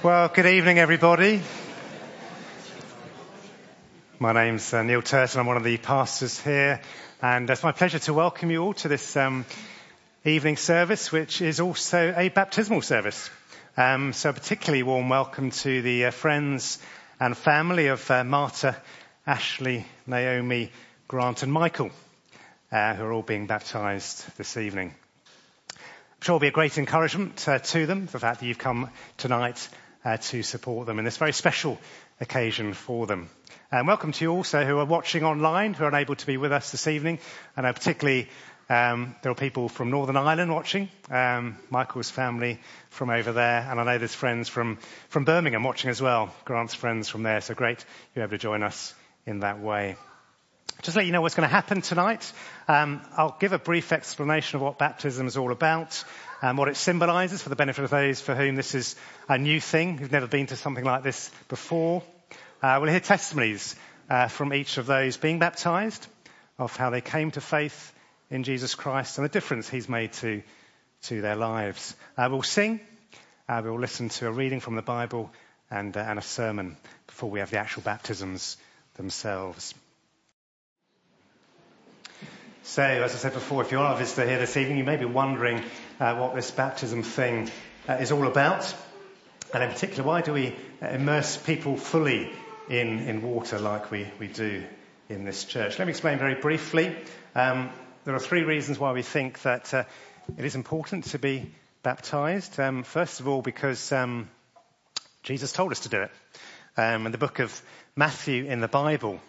Well, good evening, everybody. My name's uh, Neil Turton. I'm one of the pastors here, and it's my pleasure to welcome you all to this um, evening service, which is also a baptismal service. Um, so, a particularly warm welcome to the uh, friends and family of uh, Marta, Ashley, Naomi, Grant, and Michael, uh, who are all being baptised this evening. I'm sure it'll be a great encouragement uh, to them, the fact that you've come tonight to support them in this very special occasion for them. And welcome to you also who are watching online, who are unable to be with us this evening. And uh, particularly, um, there are people from Northern Ireland watching, um, Michael's family from over there. And I know there's friends from, from Birmingham watching as well, Grant's friends from there. So great you're able to join us in that way. Just let you know what's going to happen tonight. Um, I'll give a brief explanation of what baptism is all about and what it symbolises for the benefit of those for whom this is a new thing, who've never been to something like this before. Uh, we'll hear testimonies uh, from each of those being baptised of how they came to faith in Jesus Christ and the difference He's made to to their lives. Uh, we'll sing. Uh, we'll listen to a reading from the Bible and, uh, and a sermon before we have the actual baptisms themselves. So, as I said before, if you're a visitor here this evening, you may be wondering uh, what this baptism thing uh, is all about. And in particular, why do we immerse people fully in, in water like we, we do in this church? Let me explain very briefly. Um, there are three reasons why we think that uh, it is important to be baptized. Um, first of all, because um, Jesus told us to do it. Um, in the book of Matthew in the Bible,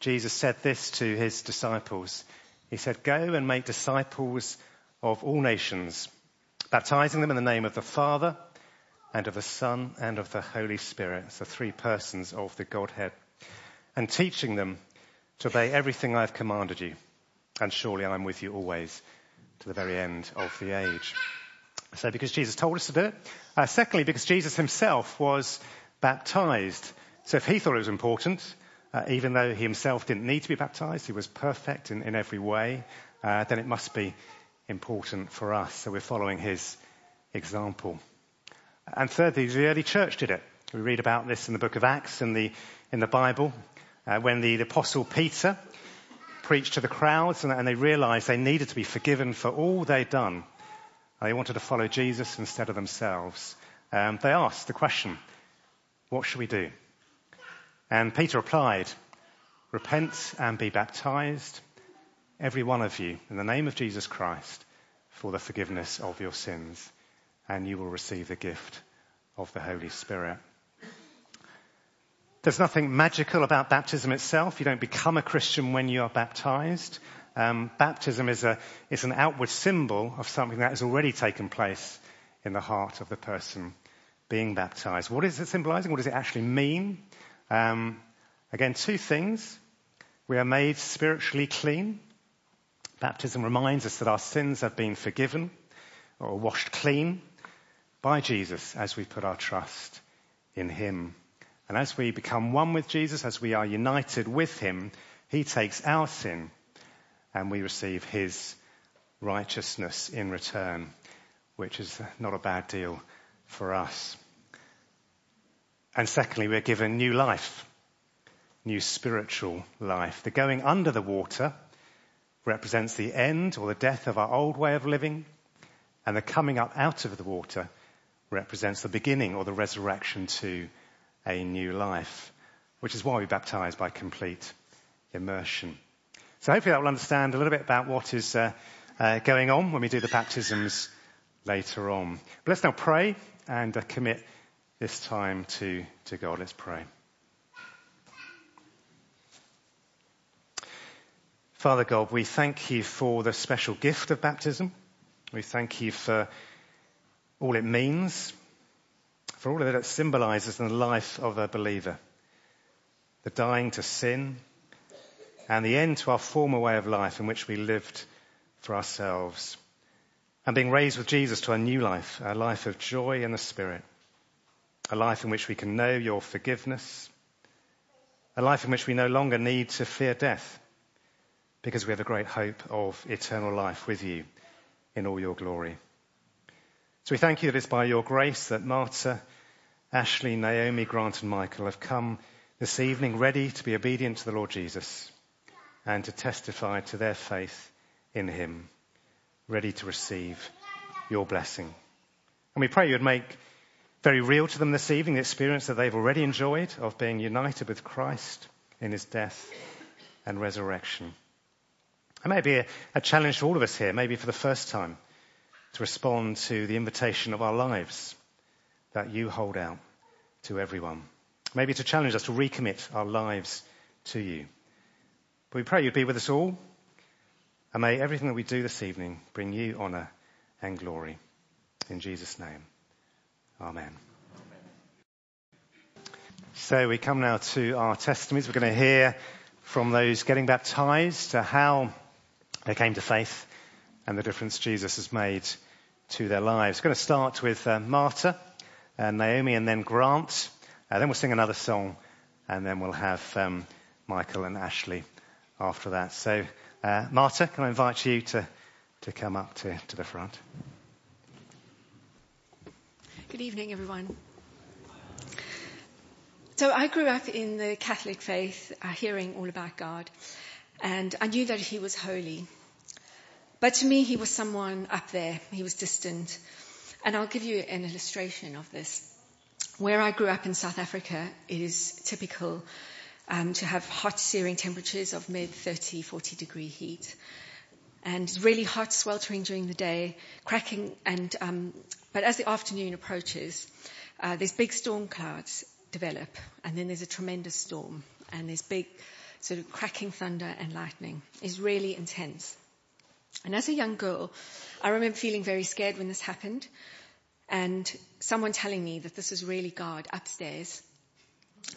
Jesus said this to his disciples. He said, Go and make disciples of all nations, baptizing them in the name of the Father and of the Son and of the Holy Spirit, the three persons of the Godhead, and teaching them to obey everything I have commanded you. And surely I am with you always to the very end of the age. So because Jesus told us to do it. Uh, secondly, because Jesus himself was baptized. So if he thought it was important, even though he himself didn't need to be baptized, he was perfect in, in every way, uh, then it must be important for us. So we're following his example. And thirdly, the early church did it. We read about this in the book of Acts in the, in the Bible, uh, when the, the, apostle Peter preached to the crowds and, and, they realized they needed to be forgiven for all they'd done. They wanted to follow Jesus instead of themselves. Um, they asked the question, what should we do? And Peter replied, Repent and be baptized, every one of you, in the name of Jesus Christ, for the forgiveness of your sins, and you will receive the gift of the Holy Spirit. There's nothing magical about baptism itself. You don't become a Christian when you are baptized. Um, baptism is, a, is an outward symbol of something that has already taken place in the heart of the person being baptized. What is it symbolizing? What does it actually mean? Um, again, two things. We are made spiritually clean. Baptism reminds us that our sins have been forgiven or washed clean by Jesus as we put our trust in Him. And as we become one with Jesus, as we are united with Him, He takes our sin and we receive His righteousness in return, which is not a bad deal for us. And secondly, we're given new life, new spiritual life. The going under the water represents the end or the death of our old way of living, and the coming up out of the water represents the beginning or the resurrection to a new life, which is why we baptize by complete immersion. So hopefully that will understand a little bit about what is uh, uh, going on when we do the baptisms later on. But let's now pray and uh, commit this time to, to God. Let's pray. Father God, we thank you for the special gift of baptism. We thank you for all it means, for all that it symbolizes in the life of a believer. The dying to sin and the end to our former way of life in which we lived for ourselves. And being raised with Jesus to a new life, a life of joy in the Spirit a life in which we can know your forgiveness, a life in which we no longer need to fear death because we have a great hope of eternal life with you in all your glory. So we thank you that it's by your grace that Marta, Ashley, Naomi, Grant, and Michael have come this evening ready to be obedient to the Lord Jesus and to testify to their faith in Him, ready to receive your blessing. And we pray you would make very real to them this evening the experience that they've already enjoyed of being united with Christ in His death and resurrection. It may be a, a challenge to all of us here, maybe for the first time, to respond to the invitation of our lives that you hold out to everyone. Maybe to challenge us to recommit our lives to you. But we pray you'd be with us all, and may everything that we do this evening bring you honour and glory. In Jesus' name, Amen. So we come now to our testimonies. We're going to hear from those getting baptized to how they came to faith and the difference Jesus has made to their lives. We're going to start with uh, Marta and Naomi and then Grant. Uh, then we'll sing another song and then we'll have um, Michael and Ashley after that. So, uh, Marta, can I invite you to, to come up to, to the front? Good evening, everyone. So I grew up in the Catholic faith, uh, hearing all about God, and I knew that He was holy. But to me, He was someone up there. He was distant. And I'll give you an illustration of this. Where I grew up in South Africa, it is typical um, to have hot, searing temperatures of mid 30, 40 degree heat. And it's really hot, sweltering during the day, cracking, and um, but as the afternoon approaches, uh, there's big storm clouds develop, and then there's a tremendous storm, and there's big sort of cracking thunder and lightning. It's really intense. And as a young girl, I remember feeling very scared when this happened, and someone telling me that this was really God upstairs,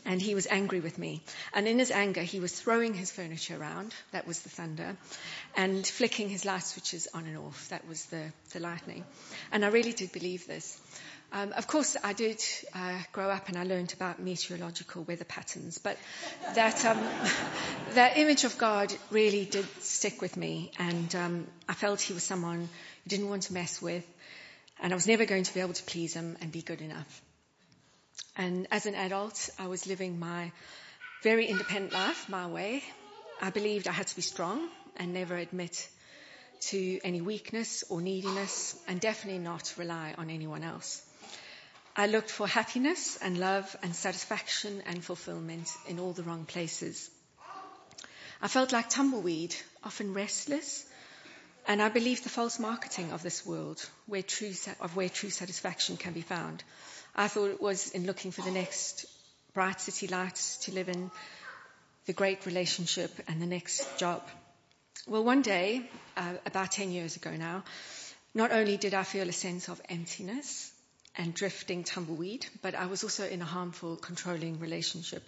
and he was angry with me. And in his anger, he was throwing his furniture around, that was the thunder, and flicking his light switches on and off, that was the, the lightning. And I really did believe this. Um, of course, I did uh, grow up and I learned about meteorological weather patterns, but that um, that image of God really did stick with me, and um, I felt He was someone who didn't want to mess with, and I was never going to be able to please Him and be good enough. And as an adult, I was living my very independent life my way. I believed I had to be strong and never admit to any weakness or neediness, and definitely not rely on anyone else. I looked for happiness and love and satisfaction and fulfillment in all the wrong places. I felt like tumbleweed, often restless, and I believe the false marketing of this world, where true, of where true satisfaction can be found. I thought it was in looking for the next bright city lights to live in, the great relationship, and the next job. Well, one day, uh, about 10 years ago now, not only did I feel a sense of emptiness, and drifting tumbleweed, but I was also in a harmful, controlling relationship.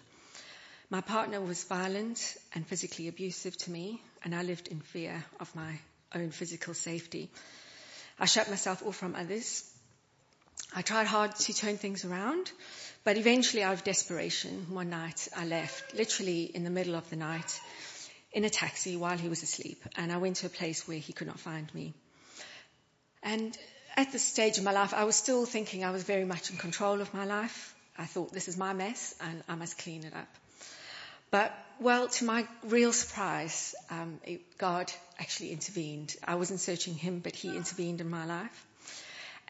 My partner was violent and physically abusive to me, and I lived in fear of my own physical safety. I shut myself off from others. I tried hard to turn things around, but eventually, out of desperation, one night I left, literally in the middle of the night, in a taxi while he was asleep, and I went to a place where he could not find me. And at this stage of my life, I was still thinking I was very much in control of my life. I thought this is my mess and I must clean it up. But, well, to my real surprise, um, it, God actually intervened. I wasn't searching Him, but He intervened in my life.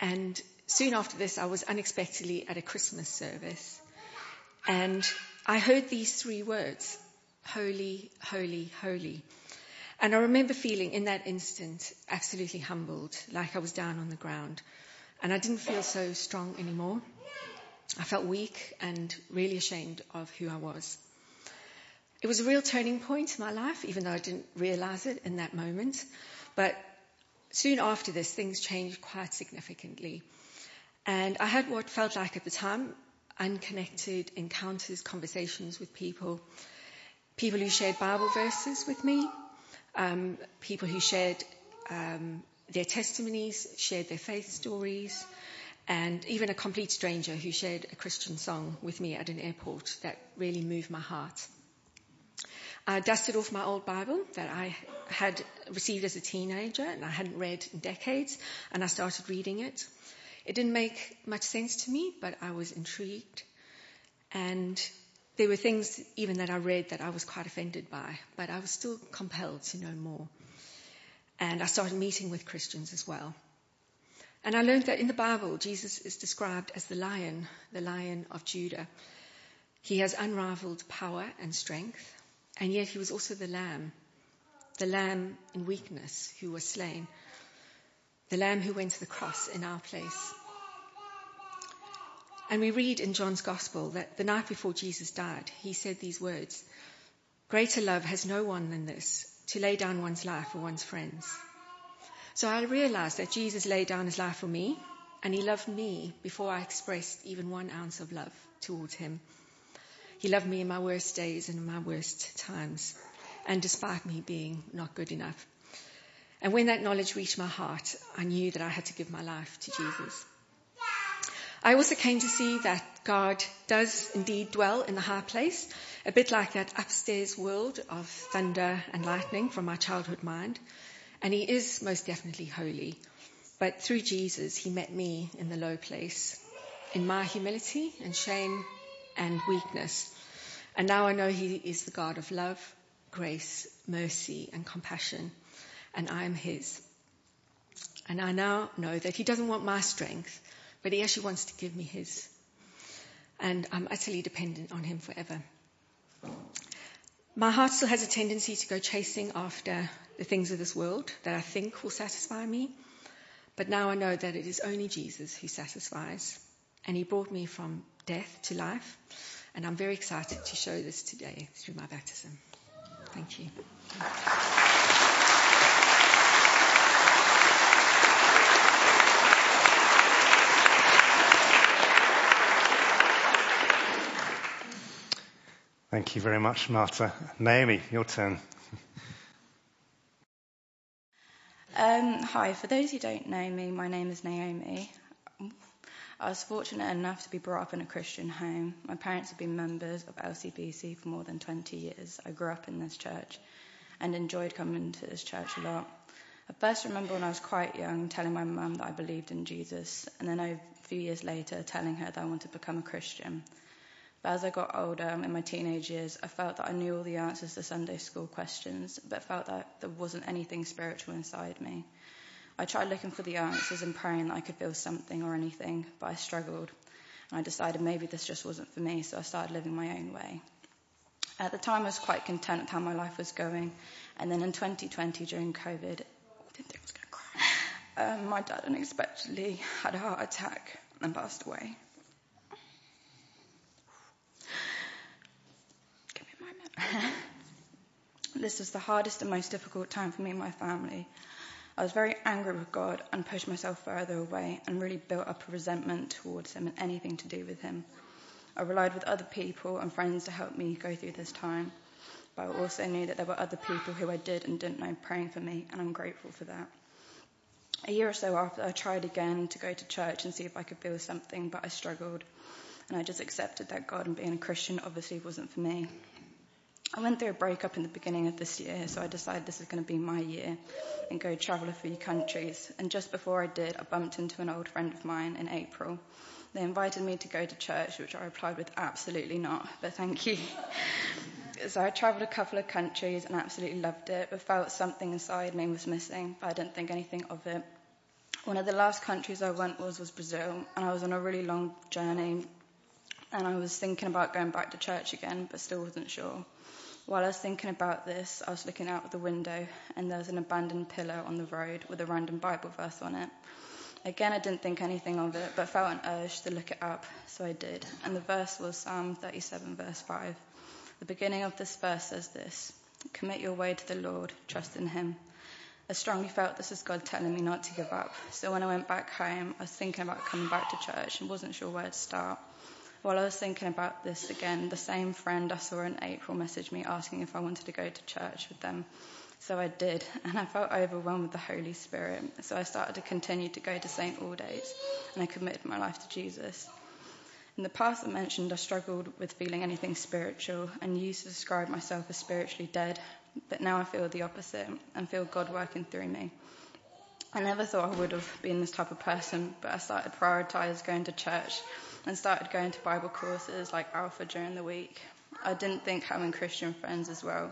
And soon after this, I was unexpectedly at a Christmas service. And I heard these three words Holy, holy, holy. And I remember feeling in that instant absolutely humbled, like I was down on the ground. And I didn't feel so strong anymore. I felt weak and really ashamed of who I was. It was a real turning point in my life, even though I didn't realize it in that moment. But soon after this, things changed quite significantly. And I had what felt like at the time unconnected encounters, conversations with people, people who shared Bible verses with me, um, people who shared um, their testimonies, shared their faith stories, and even a complete stranger who shared a Christian song with me at an airport that really moved my heart. I dusted off my old Bible that I had received as a teenager and I hadn't read in decades, and I started reading it. It didn't make much sense to me, but I was intrigued. And there were things even that I read that I was quite offended by, but I was still compelled to know more. And I started meeting with Christians as well. And I learned that in the Bible, Jesus is described as the lion, the lion of Judah. He has unrivaled power and strength, and yet he was also the lamb, the lamb in weakness who was slain, the lamb who went to the cross in our place. And we read in John's Gospel that the night before Jesus died, he said these words Greater love has no one than this, to lay down one's life for one's friends. So I realized that Jesus laid down his life for me, and he loved me before I expressed even one ounce of love towards him. He loved me in my worst days and in my worst times, and despite me being not good enough. And when that knowledge reached my heart, I knew that I had to give my life to Jesus. I also came to see that God does indeed dwell in the high place, a bit like that upstairs world of thunder and lightning from my childhood mind. And He is most definitely holy. But through Jesus, He met me in the low place, in my humility and shame and weakness. And now I know He is the God of love, grace, mercy, and compassion. And I am His. And I now know that He doesn't want my strength but he actually wants to give me his. And I'm utterly dependent on him forever. My heart still has a tendency to go chasing after the things of this world that I think will satisfy me. But now I know that it is only Jesus who satisfies. And he brought me from death to life. And I'm very excited to show this today through my baptism. Thank you. Thank you very much, Marta. Naomi, your turn. Um, hi, for those who don't know me, my name is Naomi. I was fortunate enough to be brought up in a Christian home. My parents have been members of LCBC for more than 20 years. I grew up in this church and enjoyed coming to this church a lot. I first remember when I was quite young telling my mum that I believed in Jesus, and then a few years later telling her that I wanted to become a Christian. But as I got older, in my teenage years, I felt that I knew all the answers to Sunday school questions, but felt that there wasn't anything spiritual inside me. I tried looking for the answers and praying that I could feel something or anything, but I struggled. And I decided maybe this just wasn't for me, so I started living my own way. At the time, I was quite content with how my life was going. And then in 2020, during COVID, I didn't think I was going to cry. Um, my dad unexpectedly had a heart attack and passed away. Give me a moment. this was the hardest and most difficult time for me and my family. I was very angry with God and pushed myself further away and really built up a resentment towards Him and anything to do with Him. I relied with other people and friends to help me go through this time, but I also knew that there were other people who I did and didn't know praying for me, and I'm grateful for that. A year or so after, I tried again to go to church and see if I could feel something, but I struggled. And I just accepted that God and being a Christian obviously wasn't for me. I went through a breakup in the beginning of this year, so I decided this is going to be my year and go travel a few countries. And just before I did, I bumped into an old friend of mine in April. They invited me to go to church, which I replied with absolutely not, but thank you. so I travelled a couple of countries and absolutely loved it, but felt something inside me was missing, but I didn't think anything of it. One of the last countries I went was was Brazil, and I was on a really long journey, and I was thinking about going back to church again, but still wasn't sure. While I was thinking about this, I was looking out of the window and there was an abandoned pillar on the road with a random Bible verse on it. Again, I didn't think anything of it, but felt an urge to look it up, so I did. And the verse was Psalm 37, verse 5. The beginning of this verse says this Commit your way to the Lord, trust in Him. I strongly felt this was God telling me not to give up. So when I went back home, I was thinking about coming back to church and wasn't sure where to start. While I was thinking about this again, the same friend I saw in April messaged me asking if I wanted to go to church with them. So I did, and I felt overwhelmed with the Holy Spirit. So I started to continue to go to St. Aldate's, and I committed my life to Jesus. In the past, I mentioned I struggled with feeling anything spiritual and used to describe myself as spiritually dead, but now I feel the opposite and feel God working through me. I never thought I would have been this type of person, but I started prioritise going to church and started going to Bible courses like Alpha during the week. I didn't think having Christian friends as well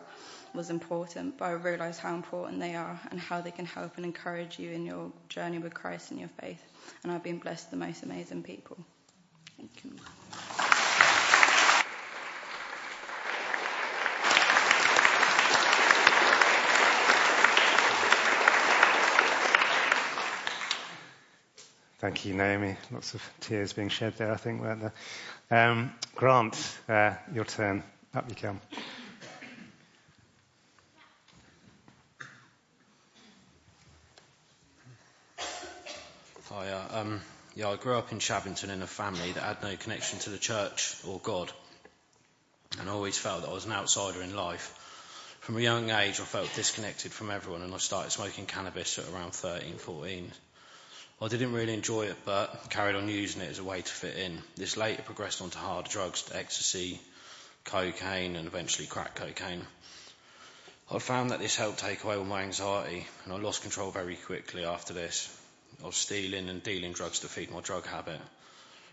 was important, but I realised how important they are and how they can help and encourage you in your journey with Christ and your faith. And I've been blessed with the most amazing people. Thank you. Thank you, Naomi. Lots of tears being shed there, I think, weren't there? Um, Grant, uh, your turn. Up you come. Hi, uh, um, yeah, I grew up in Shabbington in a family that had no connection to the church or God, and I always felt that I was an outsider in life. From a young age, I felt disconnected from everyone, and I started smoking cannabis at around 13, 14. I didn't really enjoy it, but carried on using it as a way to fit in. This later progressed onto harder drugs, ecstasy, cocaine, and eventually crack cocaine. I found that this helped take away all my anxiety, and I lost control very quickly after this. I was stealing and dealing drugs to feed my drug habit.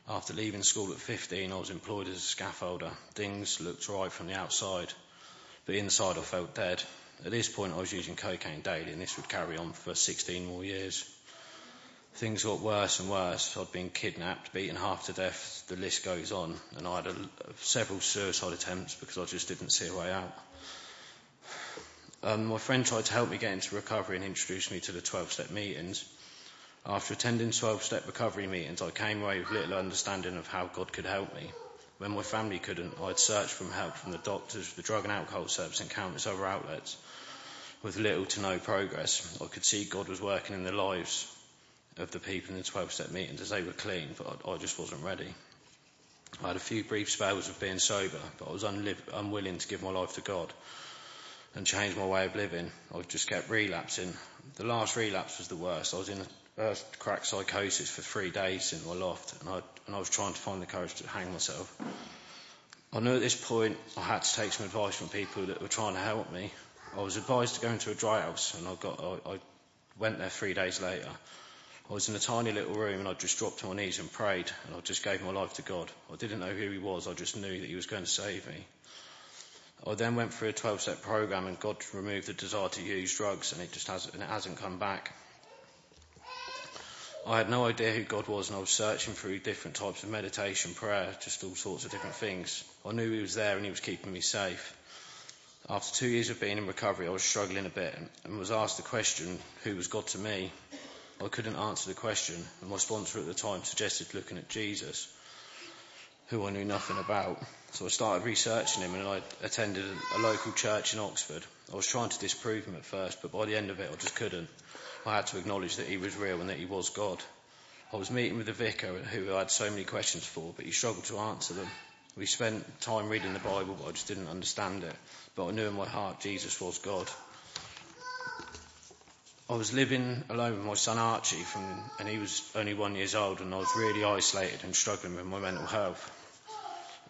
After leaving school at 15, I was employed as a scaffolder. Things looked right from the outside, but inside I felt dead. At this point, I was using cocaine daily, and this would carry on for 16 more years things got worse and worse. I'd been kidnapped, beaten half to death. The list goes on, and I had a, several suicide attempts because I just didn't see a way out. Um, my friend tried to help me get into recovery and introduced me to the 12-step meetings. After attending 12-step recovery meetings, I came away with little understanding of how God could help me. When my family couldn't, I'd searched for help from the doctors, the drug and alcohol service, and countless other outlets. With little to no progress, I could see God was working in their lives of the people in the 12 step meetings as they were clean, but I, I, just wasn't ready. I had a few brief spells of being sober, but I was unliv- unwilling to give my life to God and change my way of living. I just kept relapsing. The last relapse was the worst. I was in a crack psychosis for three days in my loft, and I, and I was trying to find the courage to hang myself. I knew at this point I had to take some advice from people that were trying to help me. I was advised to go into a dry house, and I got I, I went there three days later. I was in a tiny little room and I just dropped to my knees and prayed and I just gave my life to God. I didn't know who He was, I just knew that He was going to save me. I then went through a 12 step program and God removed the desire to use drugs and it just hasn't, and it hasn't come back. I had no idea who God was and I was searching through different types of meditation, prayer, just all sorts of different things. I knew He was there and He was keeping me safe. After two years of being in recovery, I was struggling a bit and was asked the question, who was God to me? I couldn't answer the question, and my sponsor at the time suggested looking at Jesus, who I knew nothing about. So I started researching him, and I attended a local church in Oxford. I was trying to disprove him at first, but by the end of it, I just couldn't. I had to acknowledge that he was real and that he was God. I was meeting with the vicar who I had so many questions for, but he struggled to answer them. We spent time reading the Bible, but I just didn't understand it. But I knew in my heart Jesus was God. I was living alone with my son Archie, from, and he was only one years old, and I was really isolated and struggling with my mental health.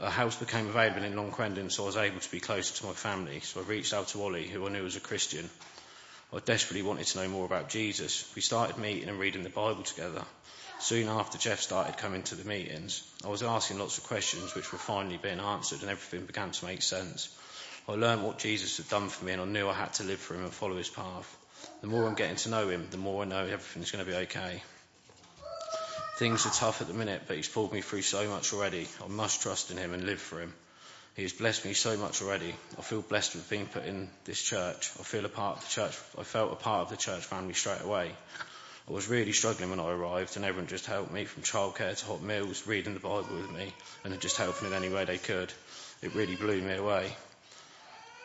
A house became available in Long Crendon, so I was able to be closer to my family. So I reached out to Ollie, who I knew was a Christian. I desperately wanted to know more about Jesus. We started meeting and reading the Bible together. Soon after Jeff started coming to the meetings, I was asking lots of questions which were finally being answered, and everything began to make sense. I learned what Jesus had done for me, and I knew I had to live for him and follow his path. The more I'm getting to know him, the more I know everything's going to be okay. Things are tough at the minute, but he's pulled me through so much already. I must trust in him and live for him. He has blessed me so much already. I feel blessed with being put in this church. I feel a part of the church. I felt a part of the church family straight away. I was really struggling when I arrived, and everyone just helped me from childcare to hot meals, reading the Bible with me, and just helping in any way they could. It really blew me away.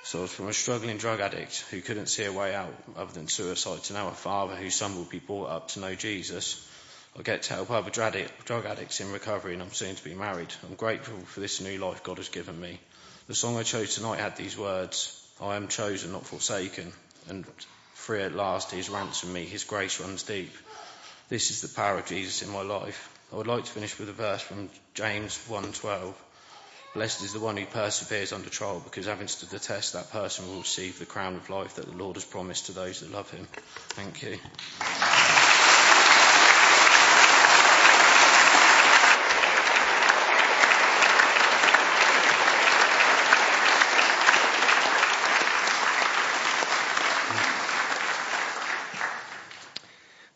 So from a struggling drug addict who couldn't see a way out other than suicide to now a father whose son will be brought up to know Jesus. I get to help other drug addicts in recovery and I'm soon to be married. I'm grateful for this new life God has given me. The song I chose tonight had these words, I am chosen, not forsaken, and free at last, He has ransomed me, His grace runs deep. This is the power of Jesus in my life. I would like to finish with a verse from James 1.12. Blessed is the one who perseveres under trial, because having stood the test, that person will receive the crown of life that the Lord has promised to those that love him. Thank you.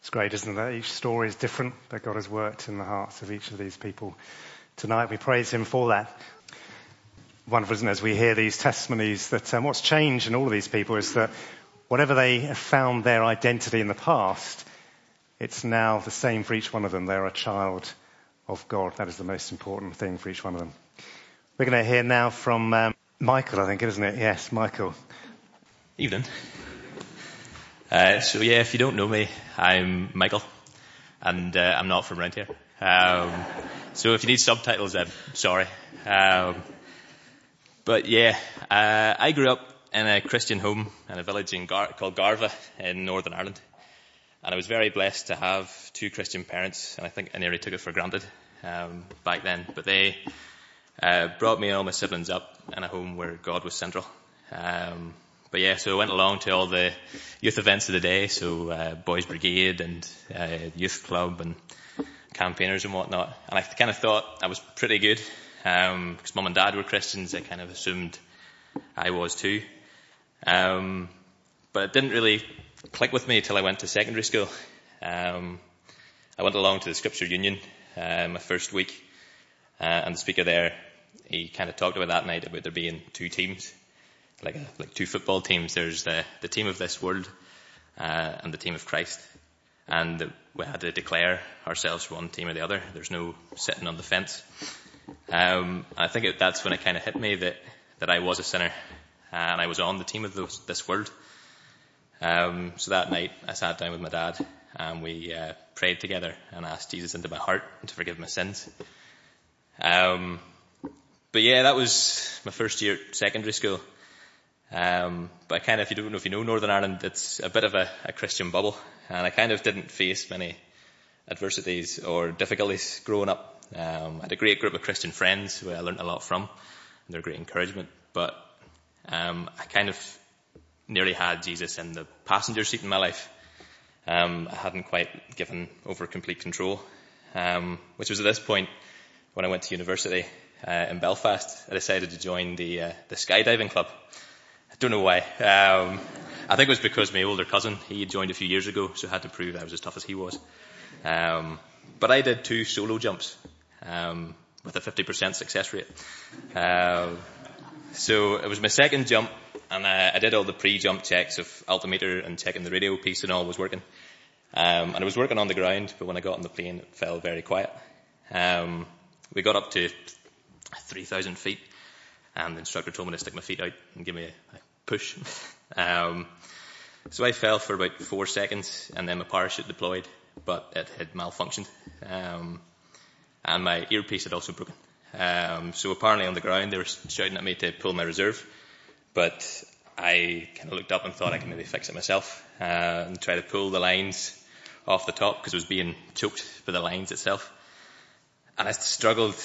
It's great, isn't it? Each story is different, but God has worked in the hearts of each of these people tonight. We praise Him for that. Wonderful, isn't it, as we hear these testimonies that um, what's changed in all of these people is that whatever they have found their identity in the past, it's now the same for each one of them. They're a child of God. That is the most important thing for each one of them. We're going to hear now from um, Michael, I think, isn't it? Yes, Michael. Evening. Uh, so yeah, if you don't know me, I'm Michael, and uh, I'm not from around here. Um, so if you need subtitles, I'm sorry. Um, but yeah, uh, I grew up in a Christian home in a village in Gar- called Garvagh in Northern Ireland, and I was very blessed to have two Christian parents, and I think I nearly took it for granted um, back then. But they uh, brought me and all my siblings up in a home where God was central. Um, but yeah, so I went along to all the youth events of the day, so uh, Boys Brigade and uh, Youth Club and campaigners and whatnot. And I kind of thought I was pretty good um, because mum and dad were Christians. I kind of assumed I was too. Um, but it didn't really click with me until I went to secondary school. Um, I went along to the Scripture Union uh, my first week, uh, and the speaker there, he kind of talked about that night about there being two teams like a, like two football teams. There's the the team of this world uh, and the team of Christ, and we had to declare ourselves one team or the other. There's no sitting on the fence. Um, I think it, that's when it kind of hit me that that I was a sinner and I was on the team of those, this world. Um, so that night I sat down with my dad and we uh, prayed together and asked Jesus into my heart to forgive my sins. Um, but yeah, that was my first year at secondary school. Um, but kind of, if you don't know if you know Northern Ireland, it's a bit of a, a Christian bubble, and I kind of didn't face many adversities or difficulties growing up. Um, I had a great group of Christian friends who I learned a lot from, and they're great encouragement. But um, I kind of nearly had Jesus in the passenger seat in my life. Um, I hadn't quite given over complete control, um, which was at this point when I went to university uh, in Belfast. I decided to join the uh, the skydiving club. I don't know why. Um, I think it was because my older cousin, he had joined a few years ago, so I had to prove I was as tough as he was. Um, but I did two solo jumps um, with a 50% success rate. Uh, so it was my second jump, and I, I did all the pre-jump checks of altimeter and checking the radio piece and all was working. Um, and I was working on the ground, but when I got on the plane, it fell very quiet. Um, we got up to 3,000 feet, and the instructor told me to stick my feet out and give me a, a push. um, so I fell for about four seconds, and then my parachute deployed, but it had malfunctioned, um, and my earpiece had also broken. Um, so apparently on the ground they were shouting at me to pull my reserve, but I kind of looked up and thought I could maybe fix it myself uh, and try to pull the lines off the top because it was being choked by the lines itself. And I struggled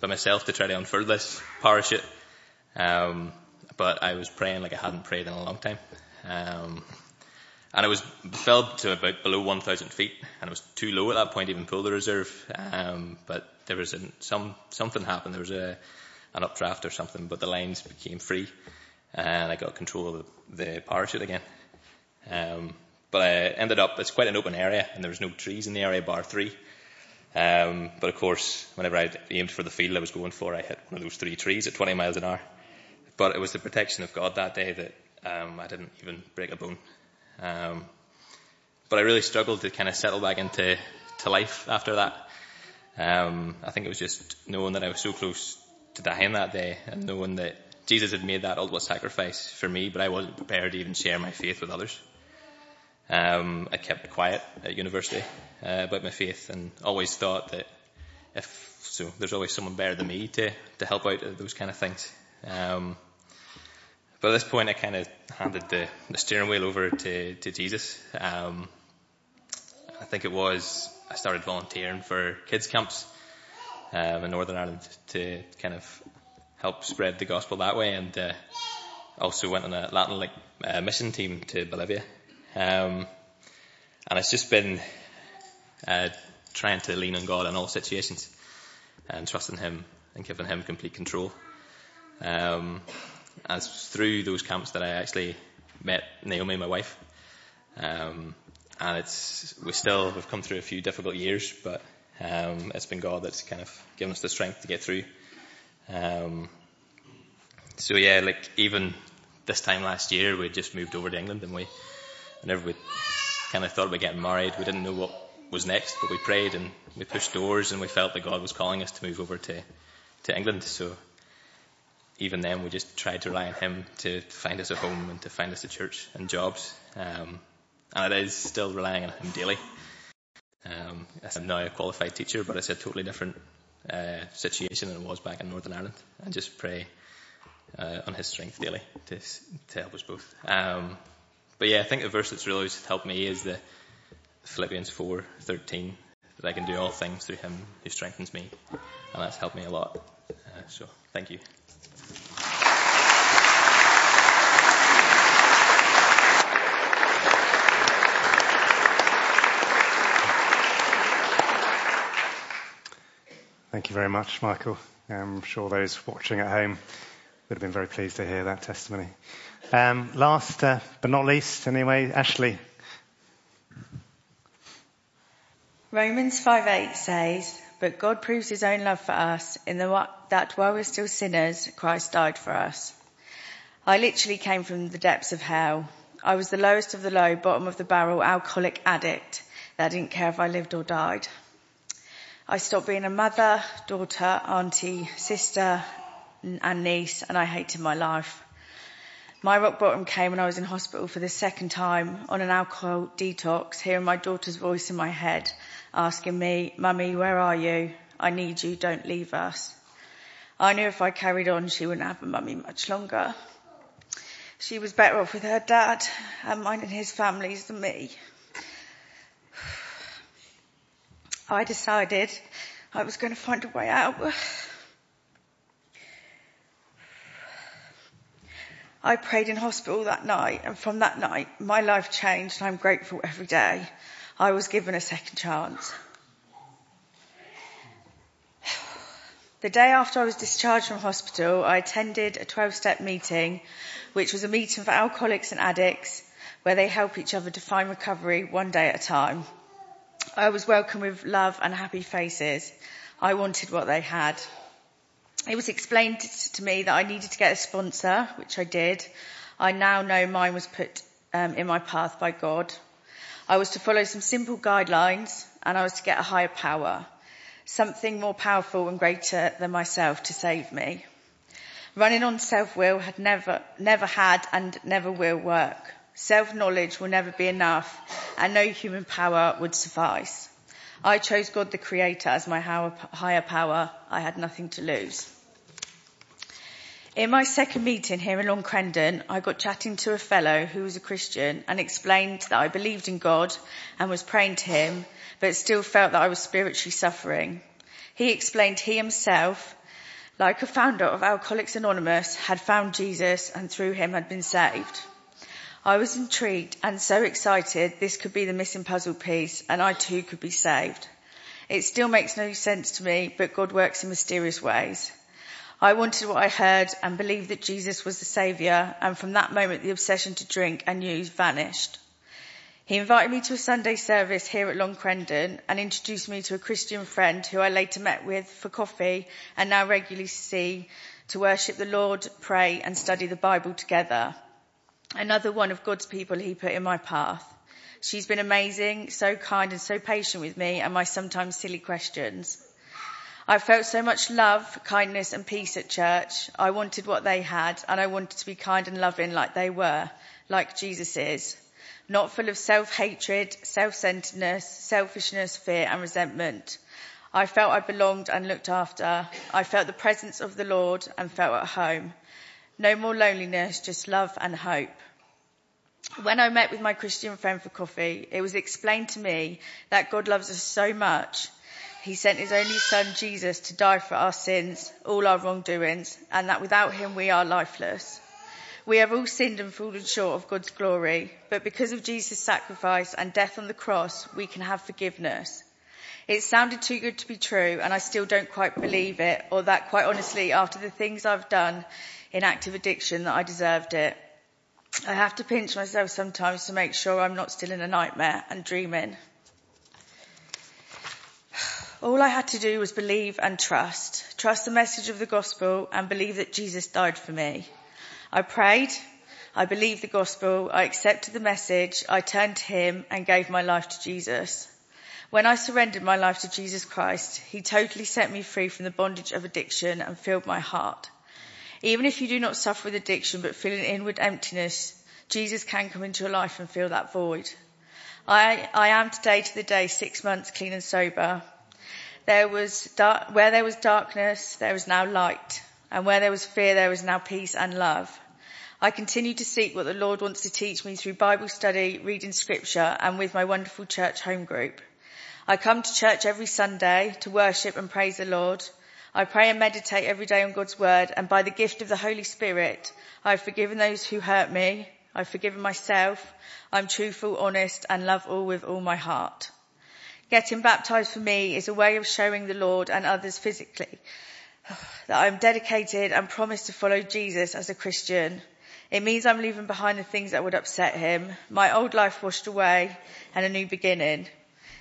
by myself to try to unfurl this parachute. Um, but I was praying like I hadn't prayed in a long time. Um, and I was fell to about below 1,000 feet, and it was too low at that point to even pull the reserve. Um, but there was some something happened. There was a an updraft or something, but the lines became free, and I got control of the, the parachute again. Um, but I ended up. It's quite an open area, and there was no trees in the area, bar three. Um, but of course, whenever I aimed for the field I was going for, I hit one of those three trees at 20 miles an hour. But it was the protection of God that day that um, I didn't even break a bone. Um, but I really struggled to kind of settle back into to life after that. Um, I think it was just knowing that I was so close to dying that day and knowing that Jesus had made that ultimate sacrifice for me, but I wasn't prepared to even share my faith with others. Um, I kept quiet at university uh, about my faith and always thought that if so, there's always someone better than me to to help out those kind of things. Um, but at this point, I kind of handed the, the steering wheel over to to Jesus. Um, I think it was I started volunteering for kids camps um, in Northern Ireland to kind of help spread the gospel that way, and uh, also went on a Latin uh, mission team to Bolivia. Um, and it's just been uh, trying to lean on God in all situations and trusting Him and giving Him complete control. Um, and through those camps that I actually met Naomi, my wife. Um, and it's we still we've come through a few difficult years, but um, it's been God that's kind of given us the strength to get through. Um, so yeah, like even this time last year, we just moved over to England, and we whenever we kind of thought about getting married, we didn't know what was next, but we prayed and we pushed doors, and we felt that God was calling us to move over to to England. So even then, we just tried to rely on Him to find us a home and to find us a church and jobs. Um, and it is still relying on Him daily. Um, I'm now a qualified teacher, but it's a totally different uh, situation than it was back in Northern Ireland. And just pray uh, on His strength daily to, to help us both. Um, but yeah, I think the verse that's really helped me is the Philippians 4:13 that I can do all things through Him who strengthens me, and that's helped me a lot. Uh, so thank you. Thank you very much, Michael. I'm sure those watching at home would have been very pleased to hear that testimony. Um, last uh, but not least, anyway, Ashley. Romans 5:8 says, "But God proves His own love for us in the, that while we're still sinners, Christ died for us." I literally came from the depths of hell. I was the lowest of the low, bottom of the barrel, alcoholic addict that didn't care if I lived or died. I stopped being a mother, daughter, auntie, sister, and niece, and I hated my life. My rock bottom came when I was in hospital for the second time on an alcohol detox, hearing my daughter's voice in my head asking me, Mummy, where are you? I need you, don't leave us. I knew if I carried on, she wouldn't have a mummy much longer. She was better off with her dad and mine and his families than me. I decided I was going to find a way out. I prayed in hospital that night, and from that night, my life changed, and I'm grateful every day. I was given a second chance. The day after I was discharged from hospital, I attended a 12 step meeting, which was a meeting for alcoholics and addicts where they help each other to find recovery one day at a time. I was welcomed with love and happy faces. I wanted what they had. It was explained to me that I needed to get a sponsor, which I did. I now know mine was put um, in my path by God. I was to follow some simple guidelines and I was to get a higher power, something more powerful and greater than myself to save me. Running on self-will had never, never had and never will work. Self-knowledge will never be enough and no human power would suffice. I chose God the Creator as my higher power. I had nothing to lose. In my second meeting here in Long Crendon, I got chatting to a fellow who was a Christian and explained that I believed in God and was praying to him, but still felt that I was spiritually suffering. He explained he himself, like a founder of Alcoholics Anonymous, had found Jesus and through him had been saved. I was intrigued and so excited this could be the missing puzzle piece and I too could be saved. It still makes no sense to me, but God works in mysterious ways. I wanted what I heard and believed that Jesus was the saviour and from that moment the obsession to drink and use vanished. He invited me to a Sunday service here at Long Crendon and introduced me to a Christian friend who I later met with for coffee and now regularly see to worship the Lord, pray and study the Bible together another one of God's people he put in my path. She's been amazing, so kind and so patient with me and my sometimes silly questions. I felt so much love, kindness and peace at church. I wanted what they had and I wanted to be kind and loving like they were, like Jesus is. Not full of self-hatred, self-centeredness, selfishness, fear and resentment. I felt I belonged and looked after. I felt the presence of the Lord and felt at home. No more loneliness, just love and hope. When I met with my Christian friend for coffee, it was explained to me that God loves us so much. He sent his only son Jesus to die for our sins, all our wrongdoings, and that without him we are lifeless. We have all sinned and fallen short of God's glory, but because of Jesus' sacrifice and death on the cross, we can have forgiveness. It sounded too good to be true, and I still don't quite believe it, or that quite honestly, after the things I've done, in active addiction that I deserved it. I have to pinch myself sometimes to make sure I'm not still in a nightmare and dreaming. All I had to do was believe and trust. Trust the message of the gospel and believe that Jesus died for me. I prayed. I believed the gospel. I accepted the message. I turned to him and gave my life to Jesus. When I surrendered my life to Jesus Christ, he totally set me free from the bondage of addiction and filled my heart. Even if you do not suffer with addiction but feel an inward emptiness, Jesus can come into your life and fill that void. I, I am today to the day six months clean and sober. There was dark, where there was darkness, there is now light. And where there was fear, there is now peace and love. I continue to seek what the Lord wants to teach me through Bible study, reading scripture, and with my wonderful church home group. I come to church every Sunday to worship and praise the Lord. I pray and meditate every day on God's word, and by the gift of the Holy Spirit, I've forgiven those who hurt me. I've forgiven myself. I'm truthful, honest, and love all with all my heart. Getting baptized for me is a way of showing the Lord and others physically that I'm dedicated and promise to follow Jesus as a Christian. It means I'm leaving behind the things that would upset him, my old life washed away, and a new beginning.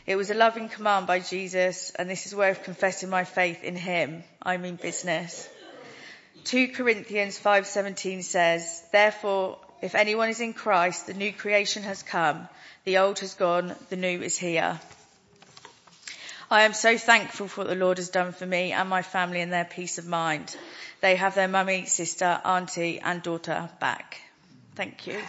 It was a loving command by Jesus, and this is of confessing my faith in him. I mean business. 2 Corinthians 5:17 says, "Therefore, if anyone is in Christ, the new creation has come, the old has gone, the new is here." I am so thankful for what the Lord has done for me and my family and their peace of mind. They have their mummy, sister, auntie and daughter back. Thank you.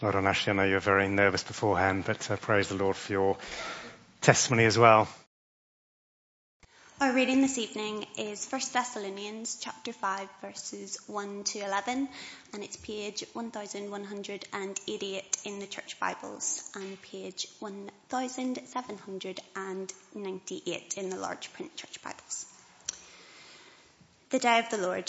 Lord on Ashley, I know you were very nervous beforehand, but uh, praise the Lord for your testimony as well. Our reading this evening is 1 Thessalonians chapter 5 verses 1 to 11 and it's page 1188 in the church Bibles and page 1798 in the large print church Bibles. The day of the Lord.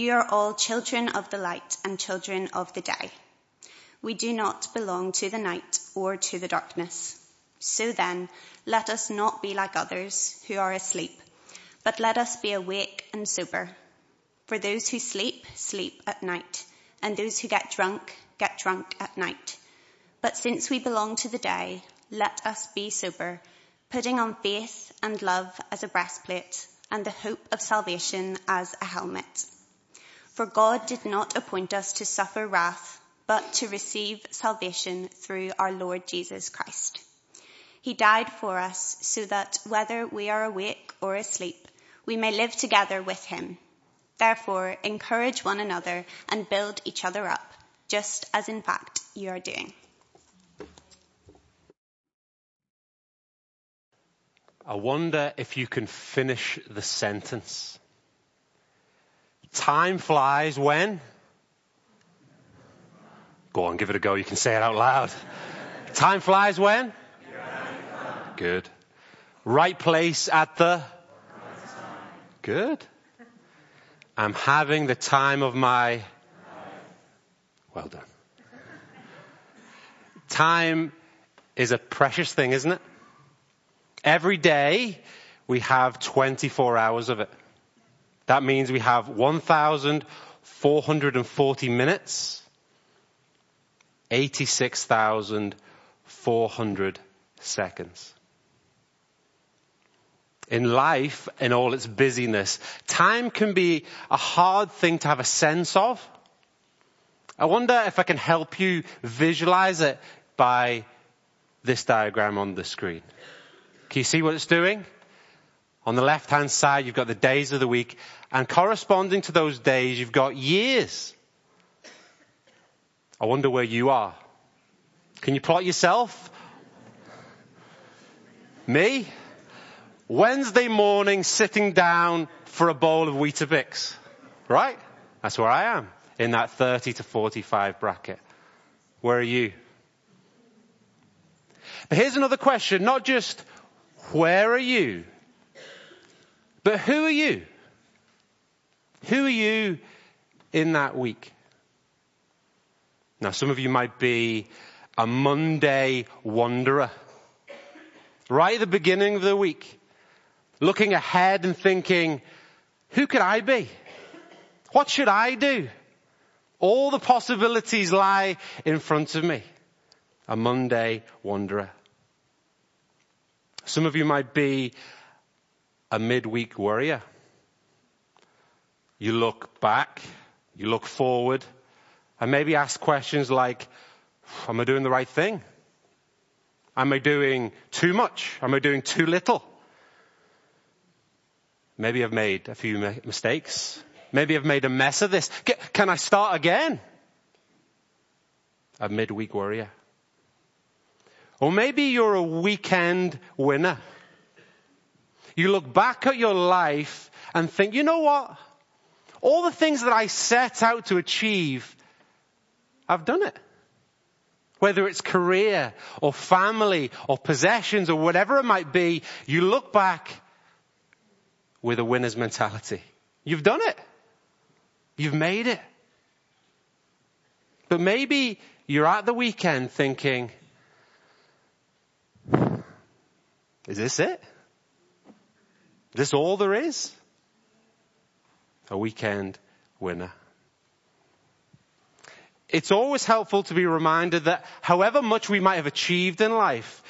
You are all children of the light and children of the day. We do not belong to the night or to the darkness. So then, let us not be like others who are asleep but let us be awake and sober. For those who sleep, sleep at night, and those who get drunk, get drunk at night. But since we belong to the day, let us be sober, putting on faith and love as a breastplate, and the hope of salvation as a helmet. For God did not appoint us to suffer wrath, but to receive salvation through our Lord Jesus Christ. He died for us so that whether we are awake or asleep, we may live together with him. Therefore, encourage one another and build each other up, just as in fact you are doing. I wonder if you can finish the sentence. Time flies when? Go on, give it a go. You can say it out loud. Time flies when? Good. Right place at the Good. I'm having the time of my. Well done. Time is a precious thing, isn't it? Every day we have 24 hours of it. That means we have 1,440 minutes, 86,400 seconds in life, in all its busyness, time can be a hard thing to have a sense of. I wonder if I can help you visualize it by this diagram on the screen. Can you see what it's doing? On the left hand side, you've got the days of the week, and corresponding to those days, you've got years. I wonder where you are Can you plot yourself? Me? Wednesday morning sitting down for a bowl of Weetabix. Right? That's where I am. In that 30 to 45 bracket. Where are you? But here's another question. Not just where are you? But who are you? Who are you in that week? Now, some of you might be a Monday wanderer. Right at the beginning of the week, looking ahead and thinking, who could I be? What should I do? All the possibilities lie in front of me. A Monday wanderer. Some of you might be a midweek worrier. You look back, you look forward, and maybe ask questions like, am I doing the right thing? Am I doing too much? Am I doing too little? Maybe I've made a few mistakes. Maybe I've made a mess of this. Can I start again? A midweek warrior. Or maybe you're a weekend winner. You look back at your life and think, you know what? All the things that I set out to achieve, I've done it. Whether it's career or family or possessions or whatever it might be, you look back with a winner's mentality. You've done it. You've made it. But maybe you're at the weekend thinking, is this it? Is this all there is? A weekend winner. It's always helpful to be reminded that however much we might have achieved in life,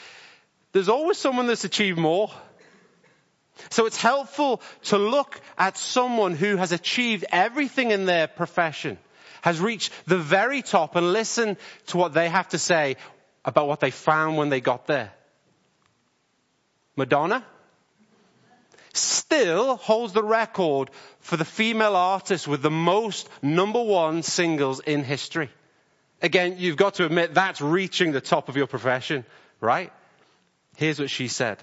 there's always someone that's achieved more. So it's helpful to look at someone who has achieved everything in their profession, has reached the very top and listen to what they have to say about what they found when they got there. Madonna still holds the record for the female artist with the most number one singles in history. Again, you've got to admit that's reaching the top of your profession, right? Here's what she said.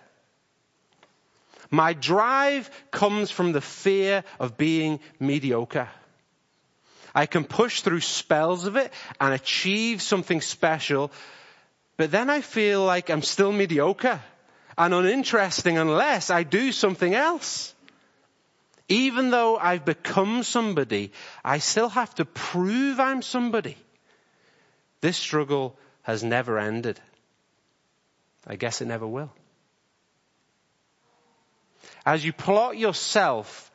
My drive comes from the fear of being mediocre. I can push through spells of it and achieve something special, but then I feel like I'm still mediocre and uninteresting unless I do something else. Even though I've become somebody, I still have to prove I'm somebody. This struggle has never ended. I guess it never will. As you plot yourself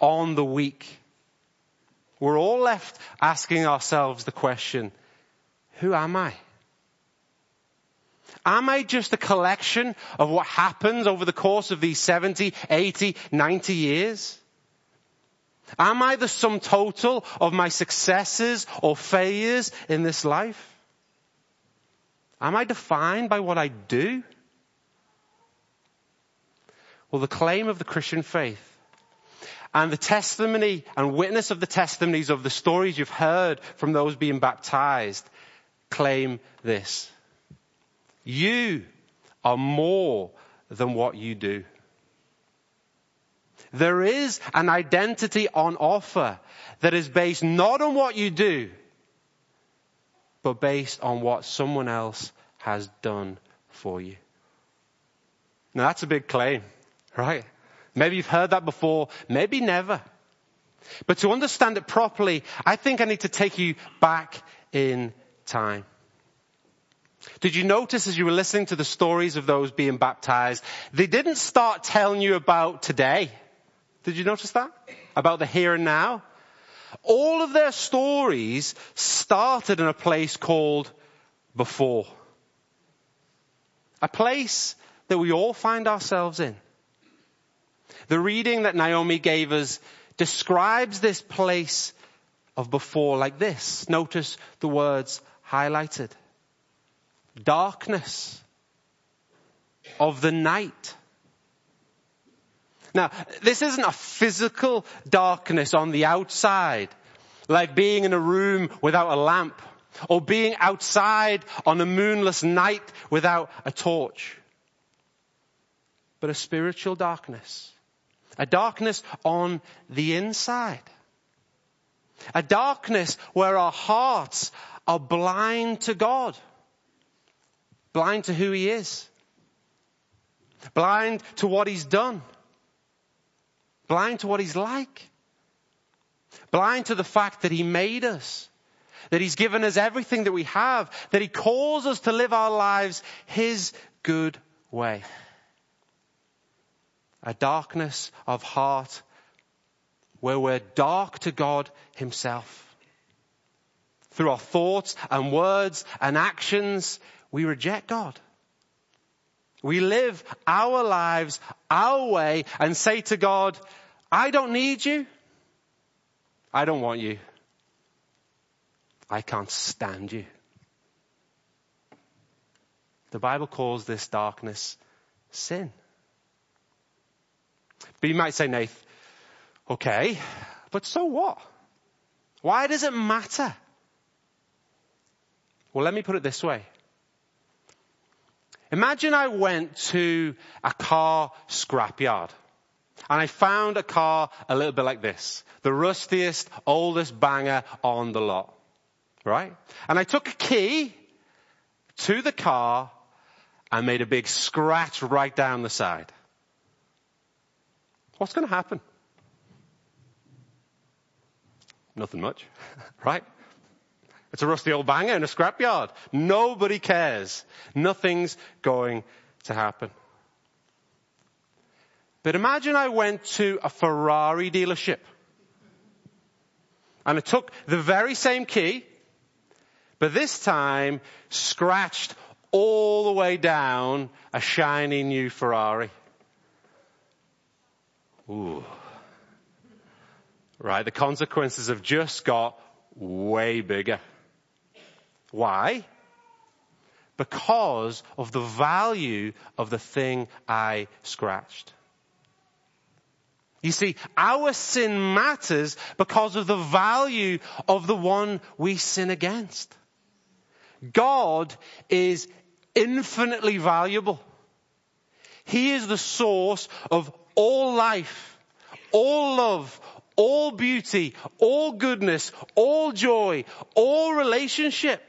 on the week, we're all left asking ourselves the question, who am I? Am I just a collection of what happens over the course of these 70, 80, 90 years? Am I the sum total of my successes or failures in this life? Am I defined by what I do? Well, the claim of the Christian faith and the testimony and witness of the testimonies of the stories you've heard from those being baptized claim this. You are more than what you do. There is an identity on offer that is based not on what you do, but based on what someone else has done for you. Now that's a big claim, right? Maybe you've heard that before, maybe never. But to understand it properly, I think I need to take you back in time. Did you notice as you were listening to the stories of those being baptized, they didn't start telling you about today. Did you notice that? About the here and now? All of their stories started in a place called before. A place that we all find ourselves in. The reading that Naomi gave us describes this place of before like this. Notice the words highlighted darkness of the night. Now, this isn't a physical darkness on the outside, like being in a room without a lamp or being outside on a moonless night without a torch, but a spiritual darkness, a darkness on the inside, a darkness where our hearts are blind to God, blind to who He is, blind to what He's done, blind to what He's like, blind to the fact that He made us, that He's given us everything that we have, that He calls us to live our lives His good way. A darkness of heart where we're dark to God Himself. Through our thoughts and words and actions, we reject God. We live our lives our way and say to God, I don't need you. I don't want you. I can't stand you. The Bible calls this darkness sin. But you might say, Nath, okay, but so what? Why does it matter? Well, let me put it this way. Imagine I went to a car scrapyard and I found a car a little bit like this. The rustiest, oldest banger on the lot. Right? And I took a key to the car and made a big scratch right down the side. What's going to happen? Nothing much, right? It's a rusty old banger in a scrapyard. Nobody cares. Nothing's going to happen. But imagine I went to a Ferrari dealership and I took the very same key, but this time scratched all the way down a shiny new Ferrari. Ooh. Right, the consequences have just got way bigger. Why? Because of the value of the thing I scratched. You see, our sin matters because of the value of the one we sin against. God is infinitely valuable. He is the source of all life, all love, all beauty, all goodness, all joy, all relationship.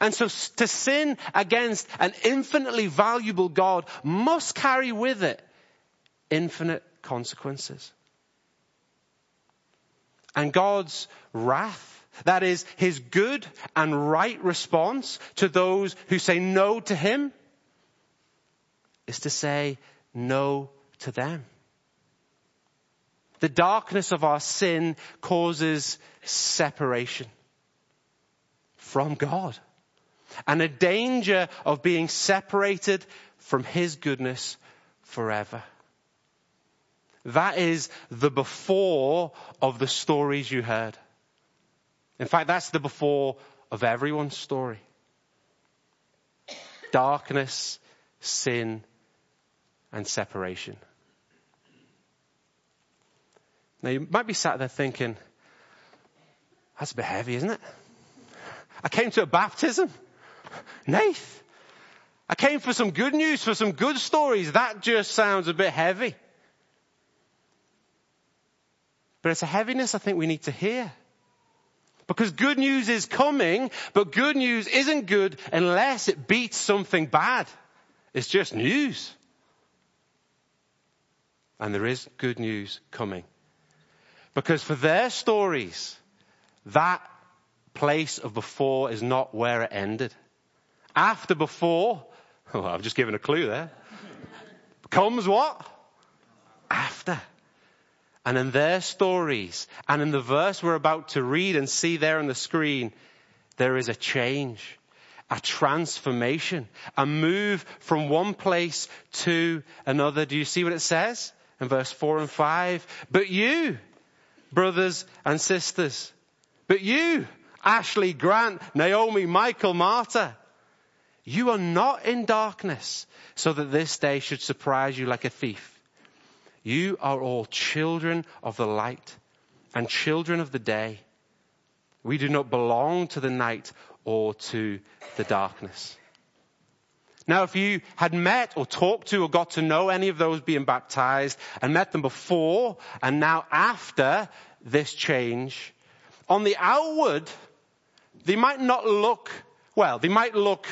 And so to sin against an infinitely valuable God must carry with it infinite consequences. And God's wrath, that is his good and right response to those who say no to him, is to say no to them. The darkness of our sin causes separation from God and a danger of being separated from His goodness forever. That is the before of the stories you heard. In fact, that's the before of everyone's story. Darkness, sin, and separation. Now you might be sat there thinking, that's a bit heavy, isn't it? I came to a baptism. Nath, I came for some good news, for some good stories. That just sounds a bit heavy. But it's a heaviness I think we need to hear. Because good news is coming, but good news isn't good unless it beats something bad. It's just news. And there is good news coming. Because for their stories, that place of before is not where it ended. After before, well, I've just given a clue there, comes what? After. And in their stories, and in the verse we're about to read and see there on the screen, there is a change, a transformation, a move from one place to another. Do you see what it says in verse four and five? But you, brothers and sisters. But you, Ashley, Grant, Naomi, Michael, Martha, you are not in darkness so that this day should surprise you like a thief. You are all children of the light and children of the day. We do not belong to the night or to the darkness. Now, if you had met or talked to or got to know any of those being baptized and met them before and now after this change, on the outward, they might not look, well, they might look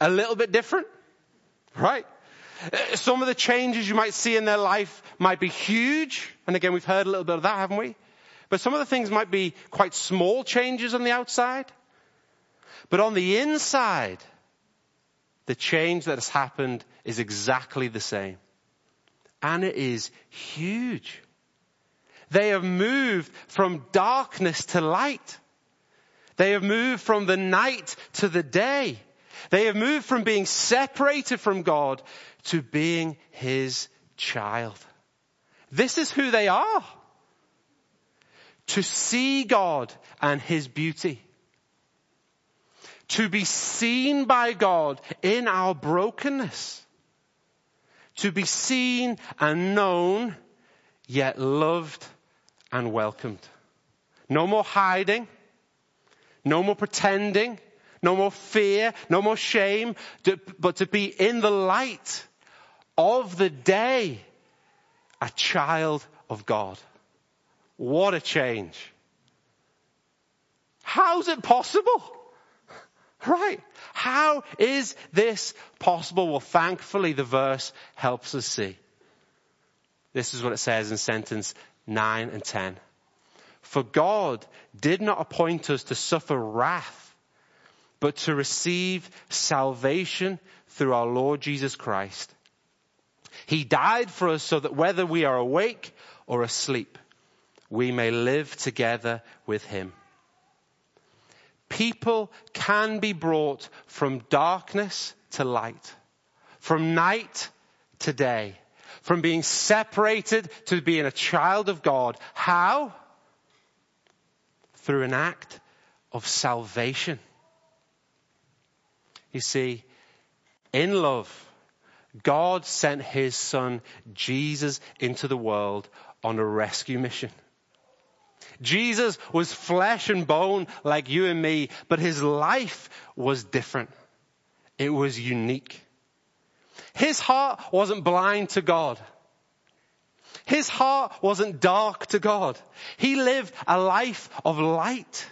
a little bit different, right? Uh, some of the changes you might see in their life might be huge. And again, we've heard a little bit of that, haven't we? But some of the things might be quite small changes on the outside. But on the inside, the change that has happened is exactly the same. And it is huge. They have moved from darkness to light. They have moved from the night to the day. They have moved from being separated from God to being His child. This is who they are. To see God and His beauty. To be seen by God in our brokenness. To be seen and known, yet loved and welcomed. No more hiding. No more pretending. No more fear. No more shame. But to be in the light of the day a child of God. What a change. How's it possible? Right. How is this possible? Well, thankfully the verse helps us see. This is what it says in sentence 9 and 10. For God did not appoint us to suffer wrath, but to receive salvation through our Lord Jesus Christ. He died for us so that whether we are awake or asleep, we may live together with Him. People can be brought from darkness to light, from night to day, from being separated to being a child of God. How? Through an act of salvation. You see, in love, God sent his son Jesus into the world on a rescue mission. Jesus was flesh and bone like you and me, but his life was different. It was unique. His heart wasn't blind to God. His heart wasn't dark to God. He lived a life of light.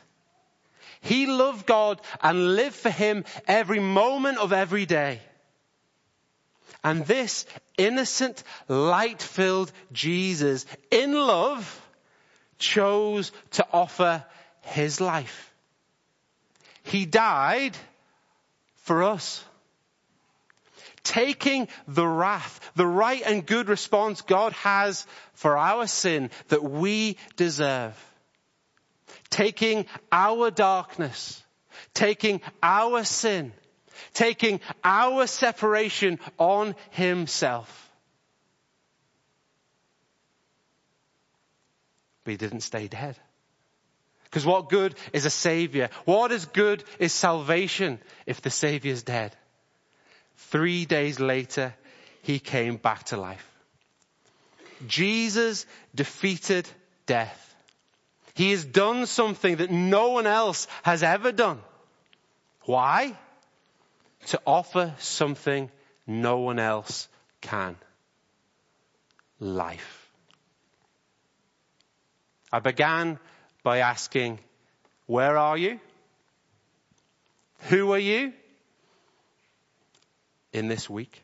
He loved God and lived for Him every moment of every day. And this innocent, light-filled Jesus in love chose to offer his life. He died for us. Taking the wrath, the right and good response God has for our sin that we deserve. Taking our darkness, taking our sin, taking our separation on himself. But he didn't stay dead. Because what good is a savior? What is good is salvation if the savior is dead? Three days later, he came back to life. Jesus defeated death. He has done something that no one else has ever done. Why? to offer something no one else can. Life. I began by asking, where are you? Who are you in this week?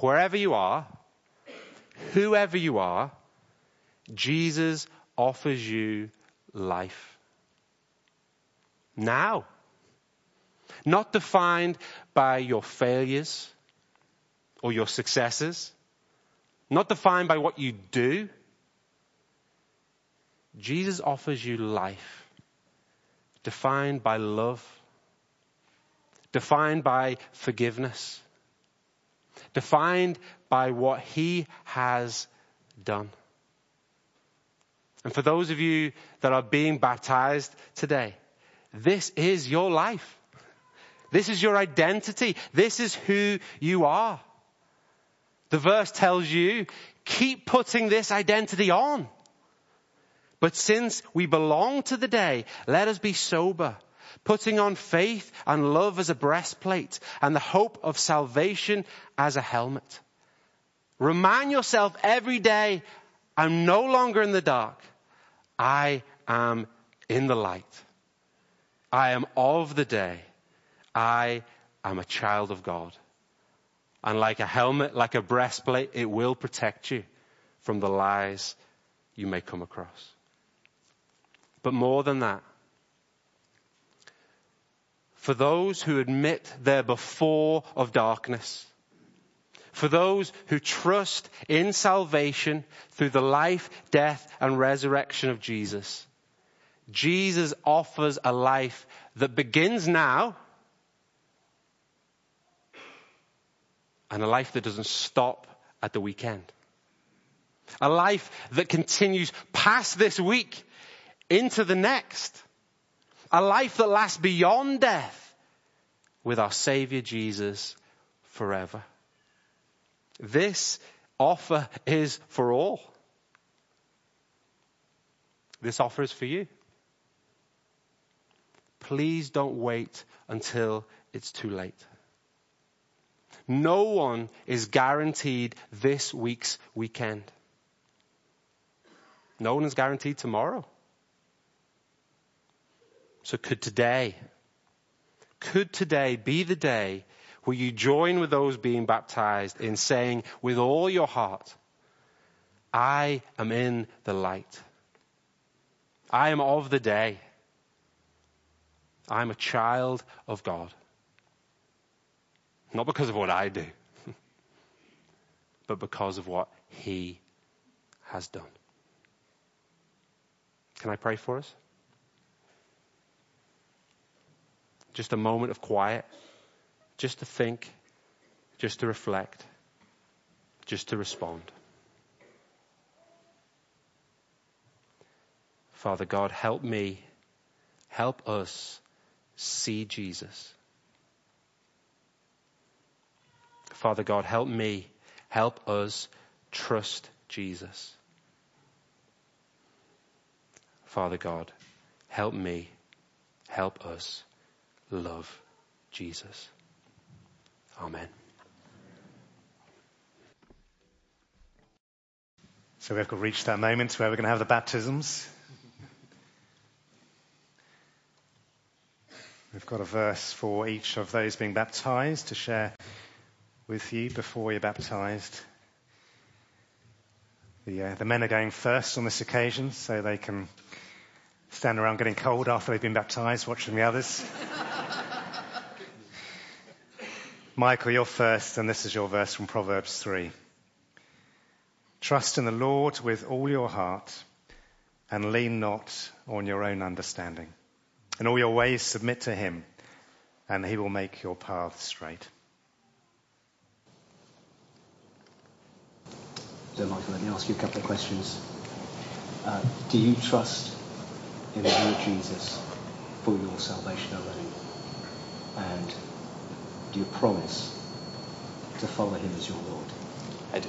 Wherever you are, whoever you are, Jesus offers you life. Now. Not defined by your failures or your successes. Not defined by what you do. Jesus offers you life defined by love, defined by forgiveness, defined by what he has done. And for those of you that are being baptized today, this is your life. This is your identity. This is who you are. The verse tells you, keep putting this identity on. But since we belong to the day, let us be sober, putting on faith and love as a breastplate and the hope of salvation as a helmet. Remind yourself every day, I'm no longer in the dark. I am in the light. I am of the day. I am a child of God. And like a helmet, like a breastplate, it will protect you from the lies you may come across. But more than that, for those who admit their before of darkness, for those who trust in salvation through the life, death, and resurrection of Jesus, Jesus offers a life that begins now and a life that doesn't stop at the weekend. A life that continues past this week into the next. A life that lasts beyond death with our Savior Jesus forever. This offer is for all. This offer is for you. Please don't wait until it's too late. No one is guaranteed this week's weekend. No one is guaranteed tomorrow. So could today, could today be the day where you join with those being baptized in saying with all your heart, I am in the light. I am of the day. I'm a child of God. Not because of what I do, but because of what He has done. Can I pray for us? Just a moment of quiet, just to think, just to reflect, just to respond. Father God, help me, help us see Jesus. Father God, help me, help us trust Jesus. Father God, help me, help us love Jesus. Amen. So we've reached that moment where we're going to have the baptisms. We've got a verse for each of those being baptized to share with you before you're baptized. The, uh, the men are going first on this occasion, so they can stand around getting cold after they've been baptized, watching the others. Michael, you're first, and this is your verse from Proverbs 3. Trust in the Lord with all your heart, and lean not on your own understanding. In all your ways submit to him, and he will make your path straight. So, Michael, let me ask you a couple of questions. Uh, do you trust in the Lord Jesus for your salvation alone? And do you promise to follow him as your Lord? I do.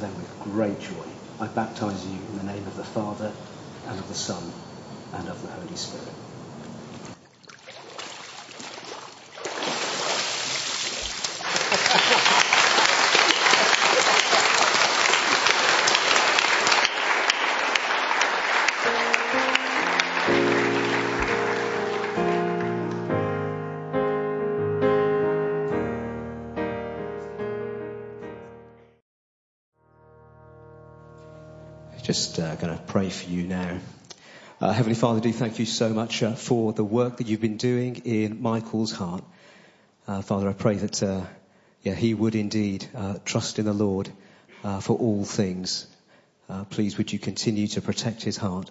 Then, with great joy, I baptize you in the name of the Father, and of the Son, and of the Holy Spirit. Pray for you now. Uh, Heavenly Father, do thank you so much uh, for the work that you've been doing in Michael's heart. Uh, Father, I pray that uh, yeah, he would indeed uh, trust in the Lord for all things. please, would you continue to protect his heart?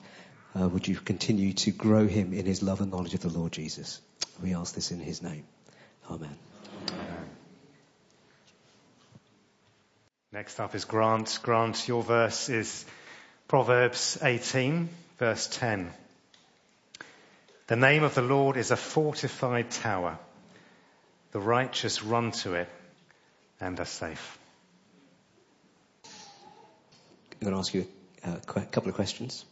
would you continue to grow him in his love and knowledge of the Lord Jesus? We ask this in his name. Amen. Next up is Grant. Grant, your verse is Proverbs 18, verse 10. The name of the Lord is a fortified tower. The righteous run to it and are safe. I'm going to ask you a couple of questions.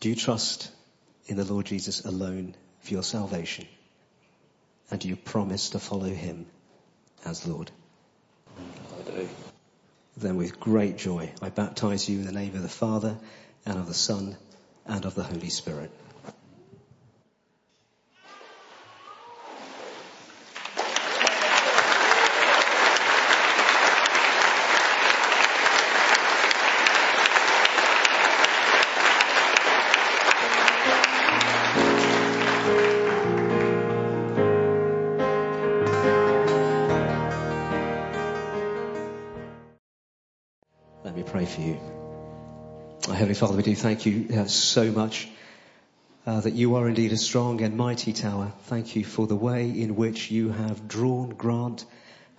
Do you trust in the Lord Jesus alone for your salvation? And do you promise to follow him as Lord? I do. Then with great joy, I baptize you in the name of the Father and of the Son and of the Holy Spirit. Pray for you. Our Heavenly Father, we do thank you uh, so much uh, that you are indeed a strong and mighty tower. Thank you for the way in which you have drawn Grant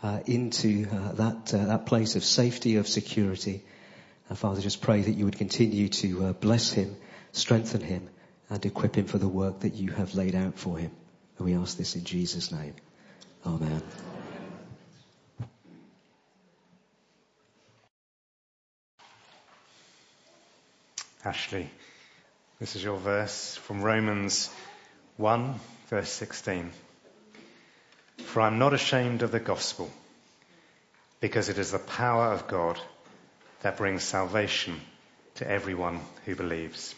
uh, into uh, that uh, that place of safety, of security. Uh, Father, just pray that you would continue to uh, bless him, strengthen him, and equip him for the work that you have laid out for him. And we ask this in Jesus' name. Amen. Ashley, this is your verse from Romans 1, verse 16. For I'm not ashamed of the gospel, because it is the power of God that brings salvation to everyone who believes.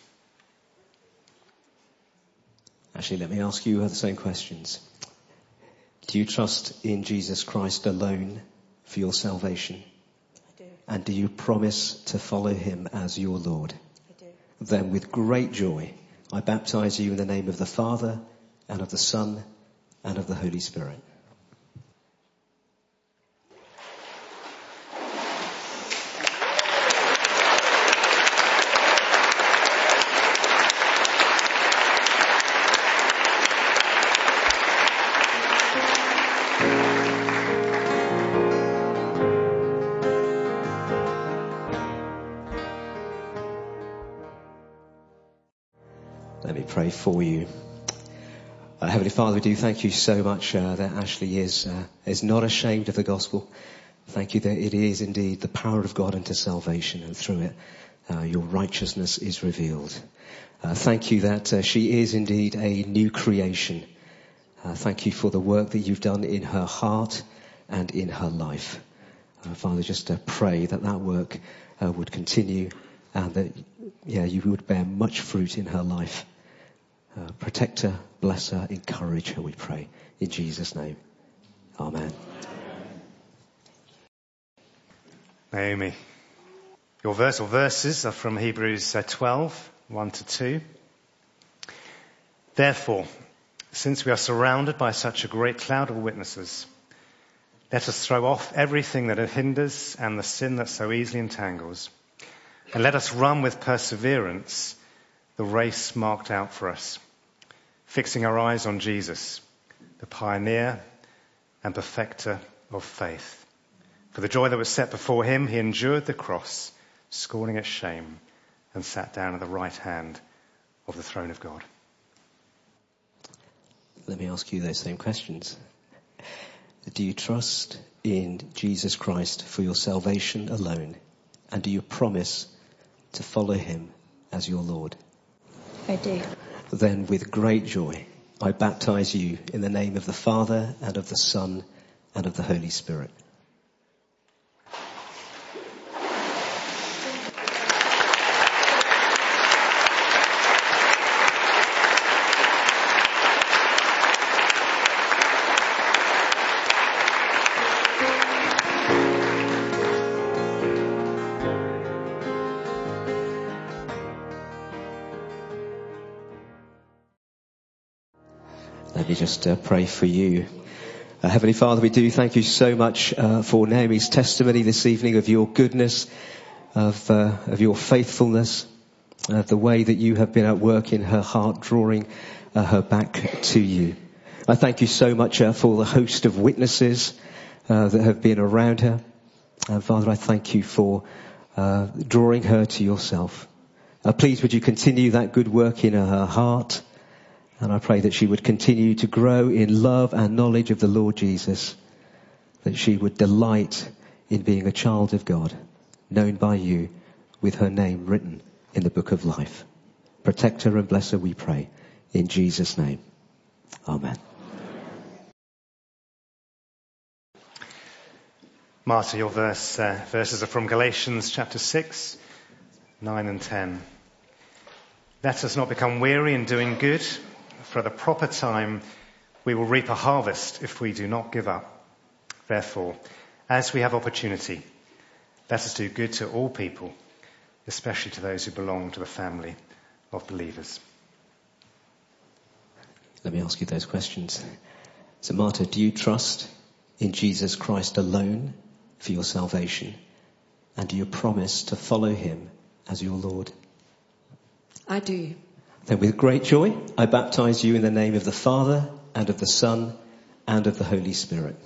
Ashley, let me ask you the same questions. Do you trust in Jesus Christ alone for your salvation? I do. And do you promise to follow him as your Lord? Then with great joy, I baptize you in the name of the Father and of the Son and of the Holy Spirit. For you. Uh, Heavenly Father, we do thank you so much uh, that Ashley is uh, is not ashamed of the gospel. Thank you that it is indeed the power of God unto salvation, and through it, uh, your righteousness is revealed. Uh, thank you that uh, she is indeed a new creation. Thank you for the work that you've done in her heart and in her life. Father, just pray that that work would continue and that, yeah, you would bear much fruit in her life. Uh, protect her, bless her, encourage her, we pray. In Jesus' name. Amen. Naomi, your verse or verses are from Hebrews uh, 12, 1 to 2. Therefore, since we are surrounded by such a great cloud of witnesses, let us throw off everything that hinders and the sin that so easily entangles, and let us run with perseverance the race marked out for us, fixing our eyes on Jesus, the pioneer and perfecter of faith. For the joy that was set before him, he endured the cross, scorning its shame, and sat down at the right hand of the throne of God. Let me ask you those same questions. Do you trust in Jesus Christ for your salvation alone? And do you promise to follow him as your Lord? I do. Then with great joy, I baptize you in the name of the Father and of the Son and of the Holy Spirit. Just uh, pray for you. Uh, Heavenly Father, we do thank you so much uh, for Naomi's testimony this evening of your goodness, of, uh, of your faithfulness, of the way that you have been at work in her heart, drawing uh, her back to you. I thank you so much uh, for the host of witnesses uh, that have been around her. And Father, I thank you for uh, drawing her to yourself. Uh, please would you continue that good work in her heart. And I pray that she would continue to grow in love and knowledge of the Lord Jesus. That she would delight in being a child of God, known by you with her name written in the book of life. protect her and bless her, we pray. In Jesus' name. Amen. Marta, your verse, uh, verses are from Galatians chapter 6, 9 and 10. Let us not become weary in doing good, for at the proper time we will reap a harvest if we do not give up. Therefore, as we have opportunity, let us do good to all people, especially to those who belong to the family of believers. Let me ask you those questions. So, Marta, do you trust in Jesus Christ alone for your salvation? And do you promise to follow him as your Lord? I do. Then with great joy, I baptize you in the name of the Father and of the Son and of the Holy Spirit.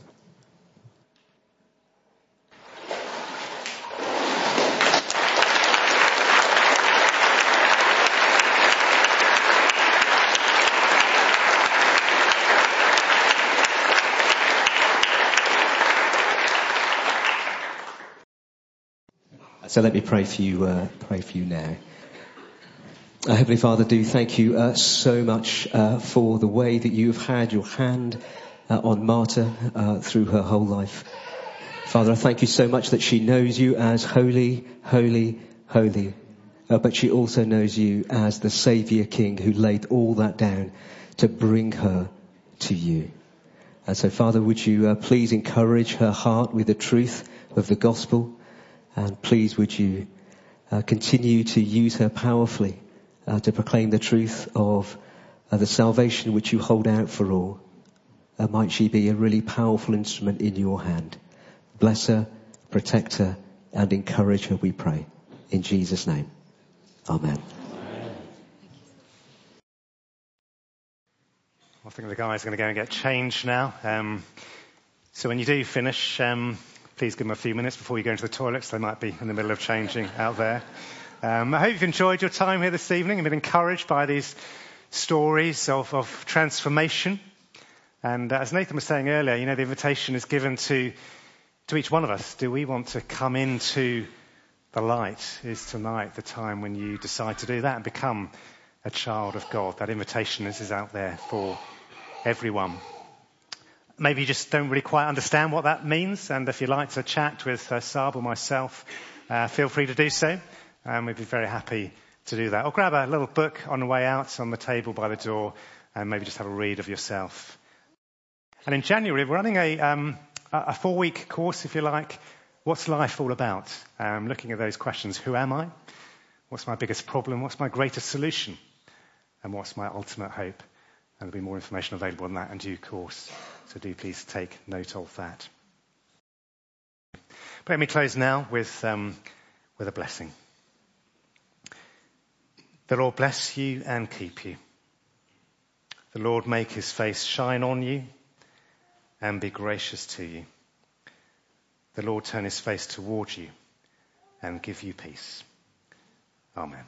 So let me pray for you, uh, pray for you now. Uh, Heavenly Father, do thank you uh, so much uh, for the way that you've had your hand uh, on Marta uh, through her whole life. Father, I thank you so much that she knows you as holy, holy, holy. Uh, but she also knows you as the Saviour King who laid all that down to bring her to you. And so, Father, would you please encourage her heart with the truth of the gospel? And please would you continue to use her powerfully uh, to proclaim the truth of uh, the salvation which you hold out for all. Uh, might she be a really powerful instrument in your hand. Bless her, protect her, and encourage her, we pray. In Jesus' name. Amen. I think the guys going to go and get changed now. Um, so when you do finish, um, please give them a few minutes before you go into the toilets. They might be in the middle of changing out there. Um, I hope you've enjoyed your time here this evening and been encouraged by these stories of, of transformation. And uh, as Nathan was saying earlier, you know, the invitation is given to, to each one of us. Do we want to come into the light? Is tonight the time when you decide to do that and become a child of God? That invitation is, is out there for everyone maybe you just don't really quite understand what that means. And if you'd like to chat with uh, Saab or myself, uh, feel free to do so. And we'd be very happy to do that. Or grab a little book on the way out on the table by the door and maybe just have a read of yourself. And in January, we're running a, um, a four week course, if you like. What's life all about? Um, looking at those questions. Who am I? What's my biggest problem? What's my greatest solution? And what's my ultimate hope? And there'll be more information available on that in due course. So do please take note of that. But let me close now with, um, with a blessing. The Lord bless you and keep you. The Lord make his face shine on you and be gracious to you. The Lord turn his face towards you and give you peace. Amen.